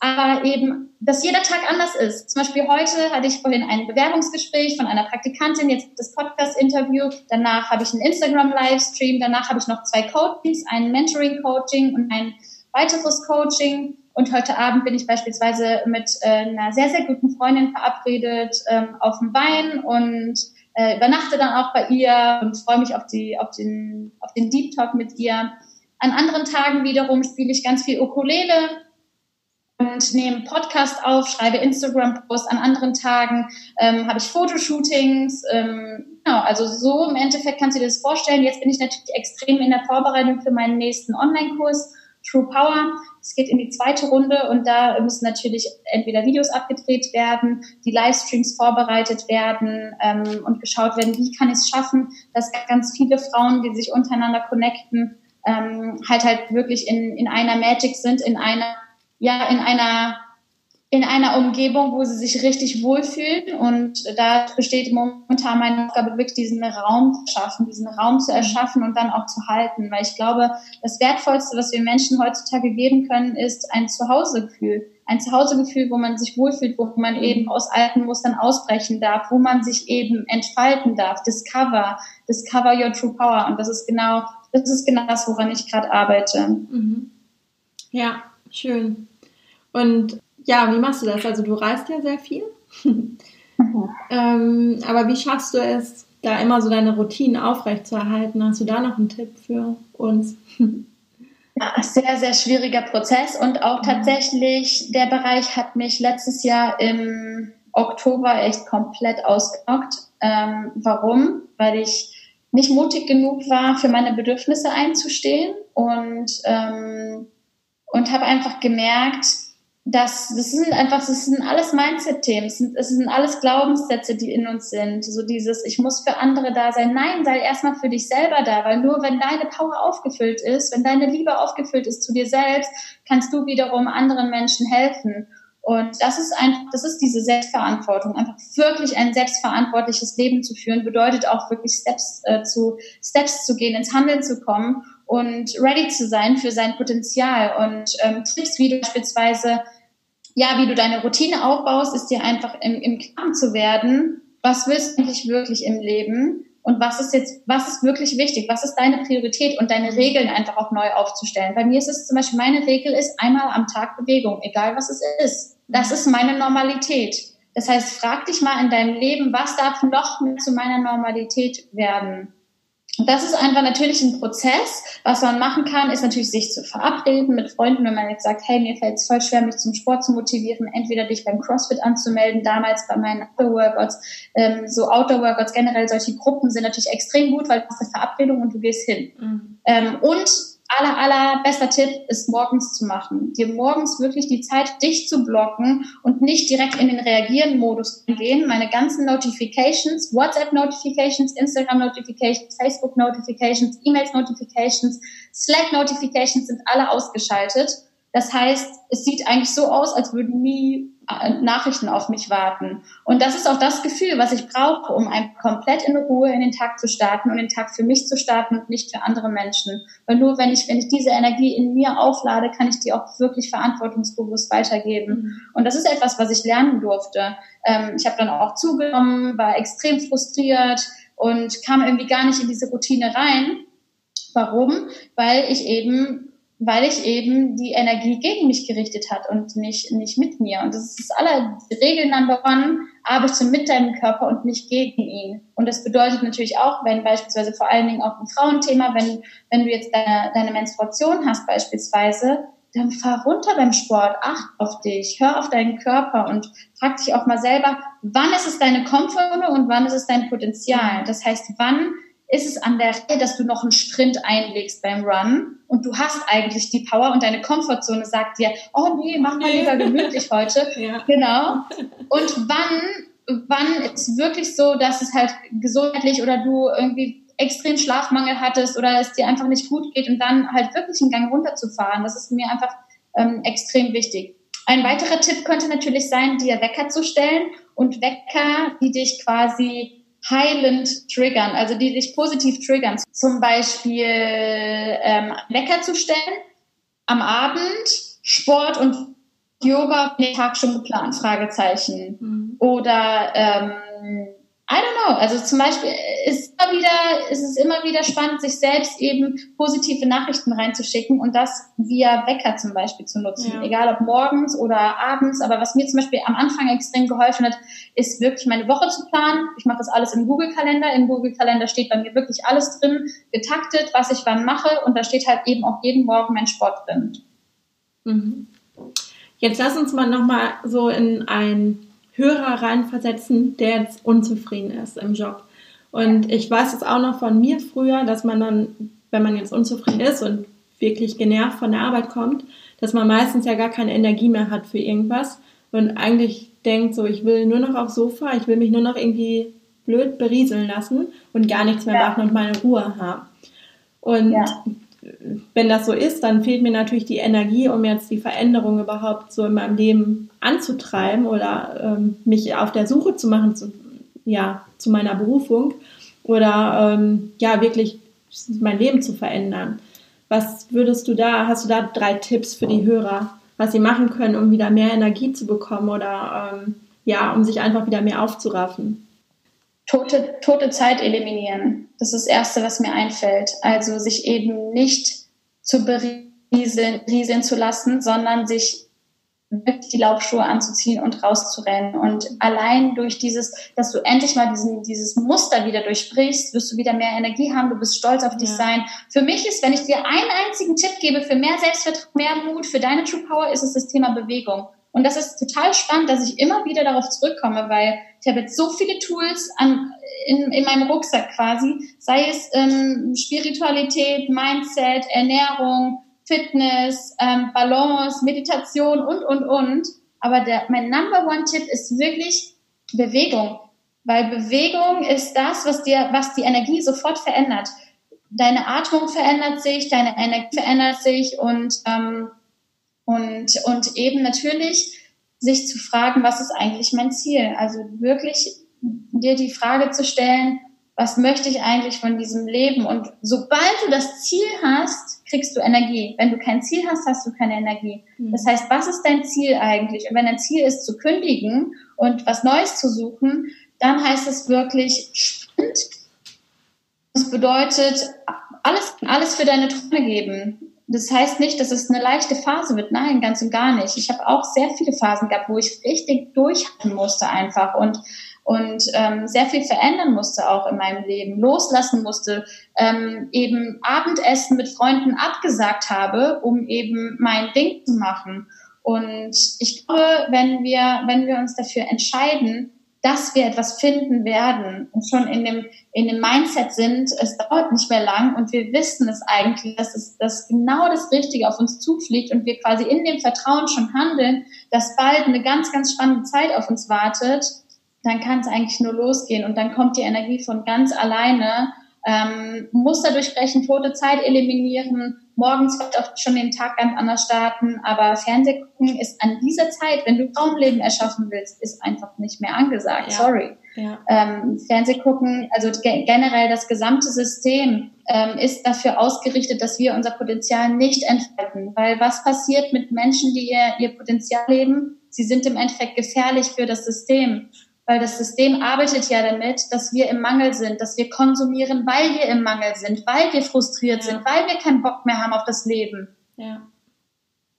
aber eben, dass jeder Tag anders ist. Zum Beispiel heute hatte ich vorhin ein Bewerbungsgespräch von einer Praktikantin, jetzt das Podcast-Interview, danach habe ich einen Instagram-Livestream, danach habe ich noch zwei Coachings, ein Mentoring-Coaching und ein weiteres Coaching. Und heute Abend bin ich beispielsweise mit äh, einer sehr, sehr guten Freundin verabredet ähm, auf dem Wein und äh, übernachte dann auch bei ihr und freue mich auf, die, auf, den, auf den Deep Talk mit ihr. An anderen Tagen wiederum spiele ich ganz viel Ukulele und nehme Podcast auf, schreibe Instagram-Posts. An anderen Tagen ähm, habe ich Fotoshootings. Ähm, genau, also so im Endeffekt kannst du dir das vorstellen. Jetzt bin ich natürlich extrem in der Vorbereitung für meinen nächsten Online-Kurs, True Power. Es geht in die zweite Runde und da müssen natürlich entweder Videos abgedreht werden, die Livestreams vorbereitet werden ähm, und geschaut werden, wie kann ich es schaffen, dass ganz viele Frauen, die sich untereinander connecten, ähm, halt halt wirklich in, in einer Magic sind, in einer ja in einer in einer Umgebung, wo sie sich richtig wohlfühlen. Und da besteht momentan meine Aufgabe, wirklich diesen Raum zu schaffen, diesen Raum zu erschaffen und dann auch zu halten. Weil ich glaube, das Wertvollste, was wir Menschen heutzutage geben können, ist ein Zuhausegefühl. Ein Zuhausegefühl, wo man sich wohlfühlt, wo man eben aus alten Mustern ausbrechen darf, wo man sich eben entfalten darf. Discover, discover your true power. Und das ist genau, das ist genau das, woran ich gerade arbeite. Mhm. Ja, schön. Und ja, wie machst du das? Also du reist ja sehr viel. Mhm. *laughs* ähm, aber wie schaffst du es, da immer so deine Routinen aufrechtzuerhalten? Hast du da noch einen Tipp für uns? Ja, sehr, sehr schwieriger Prozess und auch tatsächlich der Bereich hat mich letztes Jahr im Oktober echt komplett ausgenockt. Ähm, warum? Weil ich nicht mutig genug war, für meine Bedürfnisse einzustehen und, ähm, und habe einfach gemerkt, das, das sind einfach, das sind alles Mindset-Themen, es sind, sind alles Glaubenssätze, die in uns sind. So dieses, ich muss für andere da sein. Nein, sei erstmal für dich selber da, weil nur wenn deine Power aufgefüllt ist, wenn deine Liebe aufgefüllt ist zu dir selbst, kannst du wiederum anderen Menschen helfen. Und das ist einfach, das ist diese Selbstverantwortung. Einfach wirklich ein selbstverantwortliches Leben zu führen, bedeutet auch wirklich Steps äh, zu, Steps zu gehen, ins Handeln zu kommen und ready zu sein für sein Potenzial. Und ähm, Tipps wie beispielsweise ja, wie du deine Routine aufbaust, ist dir einfach im, im Klaren zu werden, was willst du eigentlich wirklich im Leben und was ist jetzt, was ist wirklich wichtig, was ist deine Priorität und deine Regeln einfach auch neu aufzustellen. Bei mir ist es zum Beispiel, meine Regel ist einmal am Tag Bewegung, egal was es ist. Das ist meine Normalität. Das heißt, frag dich mal in deinem Leben, was darf noch mehr zu meiner Normalität werden? Das ist einfach natürlich ein Prozess. Was man machen kann, ist natürlich sich zu verabreden mit Freunden, wenn man jetzt sagt, hey, mir fällt es voll schwer, mich zum Sport zu motivieren, entweder dich beim CrossFit anzumelden, damals bei meinen Outdoor-Workouts, ähm, so Outdoor-Workouts generell, solche Gruppen sind natürlich extrem gut, weil du hast eine Verabredung und du gehst hin. Mhm. Ähm, und aller, aller bester Tipp ist morgens zu machen. Dir morgens wirklich die Zeit, dich zu blocken und nicht direkt in den Reagieren-Modus zu gehen. Meine ganzen Notifications, WhatsApp-Notifications, Instagram-Notifications, Facebook-Notifications, E-Mails-Notifications, Slack-Notifications sind alle ausgeschaltet. Das heißt, es sieht eigentlich so aus, als würden nie äh, Nachrichten auf mich warten. Und das ist auch das Gefühl, was ich brauche, um ein komplett in Ruhe in den Tag zu starten und den Tag für mich zu starten und nicht für andere Menschen. Weil nur wenn ich, wenn ich diese Energie in mir auflade, kann ich die auch wirklich verantwortungsbewusst weitergeben. Mhm. Und das ist etwas, was ich lernen durfte. Ähm, ich habe dann auch zugenommen, war extrem frustriert und kam irgendwie gar nicht in diese Routine rein. Warum? Weil ich eben weil ich eben die Energie gegen mich gerichtet hat und nicht, nicht mit mir. Und das ist das aller Regel Number One, arbeite mit deinem Körper und nicht gegen ihn. Und das bedeutet natürlich auch, wenn beispielsweise vor allen Dingen auch ein Frauenthema, wenn, wenn du jetzt deine, deine Menstruation hast beispielsweise, dann fahr runter beim Sport, acht auf dich, hör auf deinen Körper und frag dich auch mal selber, wann ist es deine Komfortzone und wann ist es dein Potenzial? Das heißt, wann ist es an der Reihe, dass du noch einen Sprint einlegst beim Run und du hast eigentlich die Power und deine Komfortzone sagt dir, oh nee, mach mal lieber gemütlich heute. *laughs* ja. Genau. Und wann wann ist wirklich so, dass es halt gesundheitlich oder du irgendwie extrem Schlafmangel hattest oder es dir einfach nicht gut geht und dann halt wirklich einen Gang runterzufahren. Das ist mir einfach ähm, extrem wichtig. Ein weiterer Tipp könnte natürlich sein, dir Wecker zu stellen und Wecker, die dich quasi heilend triggern, also die dich positiv triggern. Zum Beispiel ähm, Wecker zu stellen, am Abend Sport und Yoga den Tag schon geplant, Fragezeichen. Mhm. Oder ähm, I don't know. Also zum Beispiel ist, immer wieder, ist es immer wieder spannend, sich selbst eben positive Nachrichten reinzuschicken und das via Wecker zum Beispiel zu nutzen. Ja. Egal ob morgens oder abends. Aber was mir zum Beispiel am Anfang extrem geholfen hat, ist wirklich meine Woche zu planen. Ich mache das alles im Google-Kalender. Im Google-Kalender steht bei mir wirklich alles drin, getaktet, was ich wann mache. Und da steht halt eben auch jeden Morgen mein Sport drin. Mhm. Jetzt lass uns mal nochmal so in ein Hörer reinversetzen, der jetzt unzufrieden ist im Job. Und ich weiß es auch noch von mir früher, dass man dann, wenn man jetzt unzufrieden ist und wirklich genervt von der Arbeit kommt, dass man meistens ja gar keine Energie mehr hat für irgendwas und eigentlich denkt so, ich will nur noch aufs Sofa, ich will mich nur noch irgendwie blöd berieseln lassen und gar nichts mehr ja. machen und meine Ruhe haben. Und ja wenn das so ist, dann fehlt mir natürlich die Energie, um jetzt die Veränderung überhaupt so in meinem Leben anzutreiben oder ähm, mich auf der Suche zu machen zu, ja, zu meiner Berufung oder ähm, ja, wirklich mein Leben zu verändern. Was würdest du da, hast du da drei Tipps für die Hörer, was sie machen können, um wieder mehr Energie zu bekommen oder ähm, ja, um sich einfach wieder mehr aufzuraffen? tote, tote Zeit eliminieren. Das ist das Erste, was mir einfällt. Also sich eben nicht zu berieseln rieseln zu lassen, sondern sich wirklich die Laufschuhe anzuziehen und rauszurennen. Und allein durch dieses, dass du endlich mal diesen, dieses Muster wieder durchbrichst, wirst du wieder mehr Energie haben, du bist stolz auf dich ja. sein. Für mich ist, wenn ich dir einen einzigen Tipp gebe für mehr Selbstvertrauen, mehr Mut, für deine True Power, ist es das Thema Bewegung. Und das ist total spannend, dass ich immer wieder darauf zurückkomme, weil ich habe jetzt so viele Tools an, in, in meinem Rucksack quasi, sei es ähm, Spiritualität, Mindset, Ernährung, Fitness, ähm, Balance, Meditation und, und, und. Aber der, mein Number One Tipp ist wirklich Bewegung. Weil Bewegung ist das, was dir, was die Energie sofort verändert. Deine Atmung verändert sich, deine Energie verändert sich und ähm, und, und eben natürlich sich zu fragen, was ist eigentlich mein Ziel? Also wirklich dir die Frage zu stellen, was möchte ich eigentlich von diesem Leben? Und sobald du das Ziel hast, kriegst du Energie. Wenn du kein Ziel hast, hast du keine Energie. Mhm. Das heißt, was ist dein Ziel eigentlich? Und wenn dein Ziel ist, zu kündigen und was Neues zu suchen, dann heißt es wirklich Sprint. Das bedeutet, alles, alles für deine Träume geben das heißt nicht, dass es eine leichte Phase wird. Nein, ganz und gar nicht. Ich habe auch sehr viele Phasen gehabt, wo ich richtig durchhalten musste einfach und und ähm, sehr viel verändern musste auch in meinem Leben, loslassen musste, ähm, eben Abendessen mit Freunden abgesagt habe, um eben mein Ding zu machen. Und ich glaube, wenn wir, wenn wir uns dafür entscheiden, dass wir etwas finden werden und schon in dem, in dem Mindset sind, es dauert nicht mehr lang und wir wissen es eigentlich, dass es dass genau das Richtige auf uns zufliegt und wir quasi in dem Vertrauen schon handeln, dass bald eine ganz, ganz spannende Zeit auf uns wartet, dann kann es eigentlich nur losgehen und dann kommt die Energie von ganz alleine ähm, Muster durchbrechen, tote Zeit eliminieren, morgens wird auch schon den Tag ganz anders starten, aber Fernseh gucken ist an dieser Zeit, wenn du Traumleben erschaffen willst, ist einfach nicht mehr angesagt. Ja. Sorry. Ja. Ähm, Fernseh gucken, also ge generell das gesamte System ähm, ist dafür ausgerichtet, dass wir unser Potenzial nicht entfalten. Weil was passiert mit Menschen, die ihr, ihr Potenzial leben? Sie sind im Endeffekt gefährlich für das System weil das System arbeitet ja damit, dass wir im Mangel sind, dass wir konsumieren, weil wir im Mangel sind, weil wir frustriert ja. sind, weil wir keinen Bock mehr haben auf das Leben. Ja.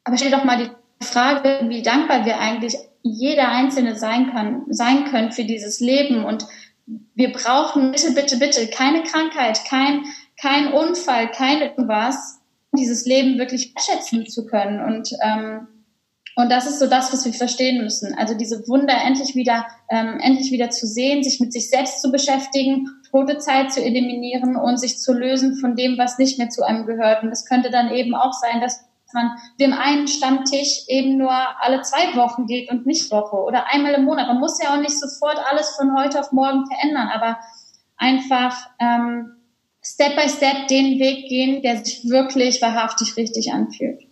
Aber stell doch mal die Frage, wie dankbar wir eigentlich jeder Einzelne sein kann, sein können für dieses Leben und wir brauchen bitte, bitte, bitte keine Krankheit, kein, kein Unfall, kein irgendwas, dieses Leben wirklich schätzen zu können und ähm, und das ist so das, was wir verstehen müssen. Also diese Wunder endlich wieder, ähm, endlich wieder zu sehen, sich mit sich selbst zu beschäftigen, tote Zeit zu eliminieren und sich zu lösen von dem, was nicht mehr zu einem gehört. Und das könnte dann eben auch sein, dass man dem einen Stammtisch eben nur alle zwei Wochen geht und nicht Woche oder einmal im Monat. Man muss ja auch nicht sofort alles von heute auf morgen verändern, aber einfach ähm, Step by Step den Weg gehen, der sich wirklich wahrhaftig richtig anfühlt.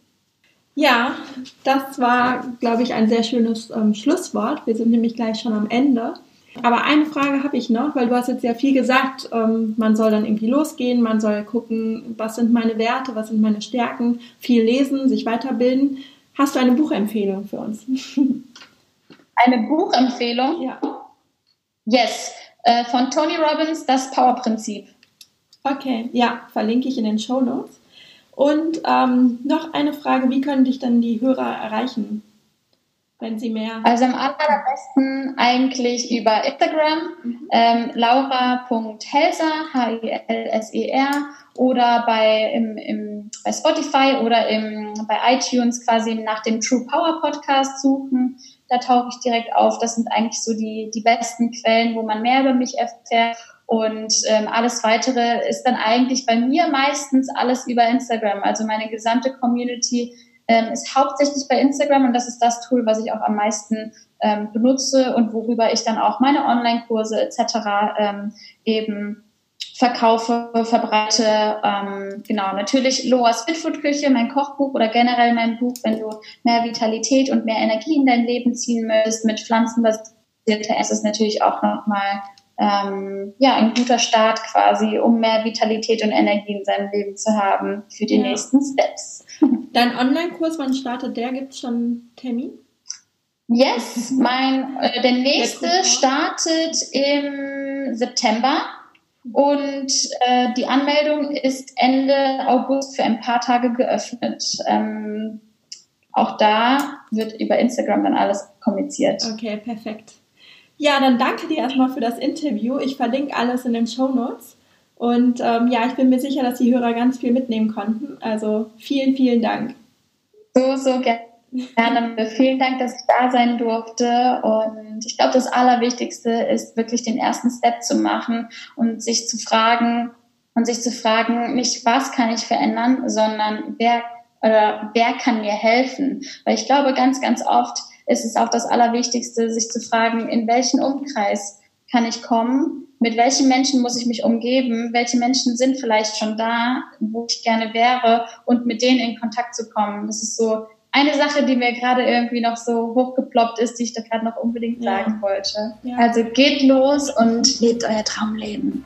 Ja, das war, glaube ich, ein sehr schönes ähm, Schlusswort. Wir sind nämlich gleich schon am Ende. Aber eine Frage habe ich noch, weil du hast jetzt sehr viel gesagt, ähm, man soll dann irgendwie losgehen, man soll gucken, was sind meine Werte, was sind meine Stärken, viel lesen, sich weiterbilden. Hast du eine Buchempfehlung für uns? *laughs* Eine Buchempfehlung? Ja. Yes, äh, von Tony Robbins, das Power-Prinzip. Okay, ja, verlinke ich in den Show Notes. Und ähm, noch eine Frage, wie können dich dann die Hörer erreichen? wenn Sie mehr. Also am allerbesten eigentlich über Instagram, mhm. ähm, laura.helser, H-I-L-S-E-R, oder bei, im, im, bei Spotify oder im, bei iTunes quasi nach dem True Power Podcast suchen. Da tauche ich direkt auf. Das sind eigentlich so die, die besten Quellen, wo man mehr über mich erfährt. Und ähm, alles weitere ist dann eigentlich bei mir meistens alles über Instagram. Also meine gesamte Community ähm, ist hauptsächlich bei Instagram und das ist das Tool, was ich auch am meisten ähm, benutze und worüber ich dann auch meine Online-Kurse etc. Ähm, eben verkaufe, verbreite. Ähm, genau, natürlich Loas Fitfood Küche, mein Kochbuch oder generell mein Buch, wenn du mehr Vitalität und mehr Energie in dein Leben ziehen möchtest mit pflanzenbasierter Essen, ist natürlich auch nochmal ähm, ja, ein guter Start quasi, um mehr Vitalität und Energie in seinem Leben zu haben für die ja. nächsten Steps. *laughs* Dein Online-Kurs, wann startet der? Gibt es schon einen Termin? Yes, mein, äh, der nächste der startet im September und äh, die Anmeldung ist Ende August für ein paar Tage geöffnet. Ähm, auch da wird über Instagram dann alles kommuniziert. Okay, perfekt. Ja, dann danke dir erstmal für das Interview. Ich verlinke alles in den Show Notes. Und ähm, ja, ich bin mir sicher, dass die Hörer ganz viel mitnehmen konnten. Also vielen, vielen Dank. So, so gerne. Vielen Dank, dass ich da sein durfte. Und ich glaube, das Allerwichtigste ist wirklich den ersten Step zu machen und sich zu fragen und sich zu fragen, nicht was kann ich verändern, sondern wer oder wer kann mir helfen? Weil ich glaube, ganz, ganz oft ist es auch das Allerwichtigste, sich zu fragen, in welchen Umkreis kann ich kommen? Mit welchen Menschen muss ich mich umgeben? Welche Menschen sind vielleicht schon da, wo ich gerne wäre und mit denen in Kontakt zu kommen? Das ist so eine Sache, die mir gerade irgendwie noch so hochgeploppt ist, die ich da gerade noch unbedingt sagen ja. wollte. Ja. Also geht los und lebt euer Traumleben.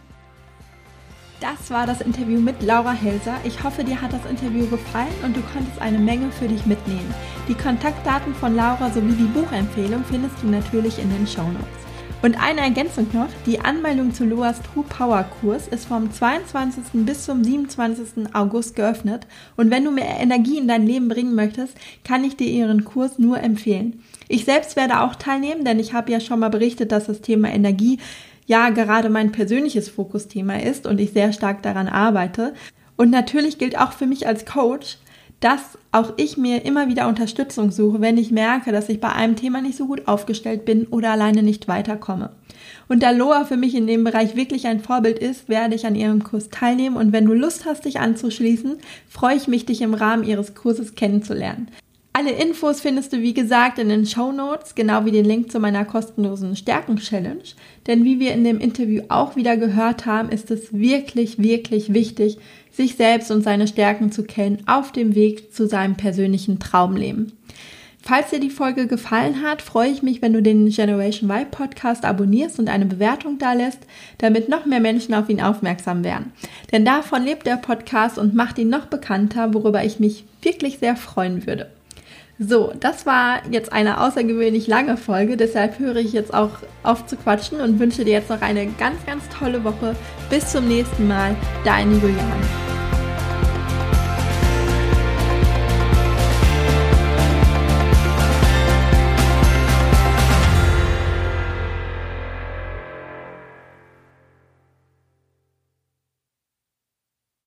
Das war das Interview mit Laura Helser. Ich hoffe, dir hat das Interview gefallen und du konntest eine Menge für dich mitnehmen. Die Kontaktdaten von Laura sowie die Buchempfehlung findest du natürlich in den Show Notes. Und eine Ergänzung noch, die Anmeldung zu Loas True Power Kurs ist vom 22. bis zum 27. August geöffnet und wenn du mehr Energie in dein Leben bringen möchtest, kann ich dir ihren Kurs nur empfehlen. Ich selbst werde auch teilnehmen, denn ich habe ja schon mal berichtet, dass das Thema Energie ja gerade mein persönliches Fokusthema ist und ich sehr stark daran arbeite. Und natürlich gilt auch für mich als Coach, dass auch ich mir immer wieder Unterstützung suche, wenn ich merke, dass ich bei einem Thema nicht so gut aufgestellt bin oder alleine nicht weiterkomme. Und da Loa für mich in dem Bereich wirklich ein Vorbild ist, werde ich an ihrem Kurs teilnehmen und wenn du Lust hast, dich anzuschließen, freue ich mich, dich im Rahmen ihres Kurses kennenzulernen. Alle Infos findest du wie gesagt in den Show Notes, genau wie den Link zu meiner kostenlosen Stärken-Challenge. Denn wie wir in dem Interview auch wieder gehört haben, ist es wirklich, wirklich wichtig, sich selbst und seine Stärken zu kennen auf dem Weg zu seinem persönlichen Traumleben. Falls dir die Folge gefallen hat, freue ich mich, wenn du den Generation Y Podcast abonnierst und eine Bewertung da lässt, damit noch mehr Menschen auf ihn aufmerksam werden. Denn davon lebt der Podcast und macht ihn noch bekannter, worüber ich mich wirklich sehr freuen würde. So, das war jetzt eine außergewöhnlich lange Folge, deshalb höre ich jetzt auch auf zu quatschen und wünsche dir jetzt noch eine ganz, ganz tolle Woche. Bis zum nächsten Mal, deine Juliane.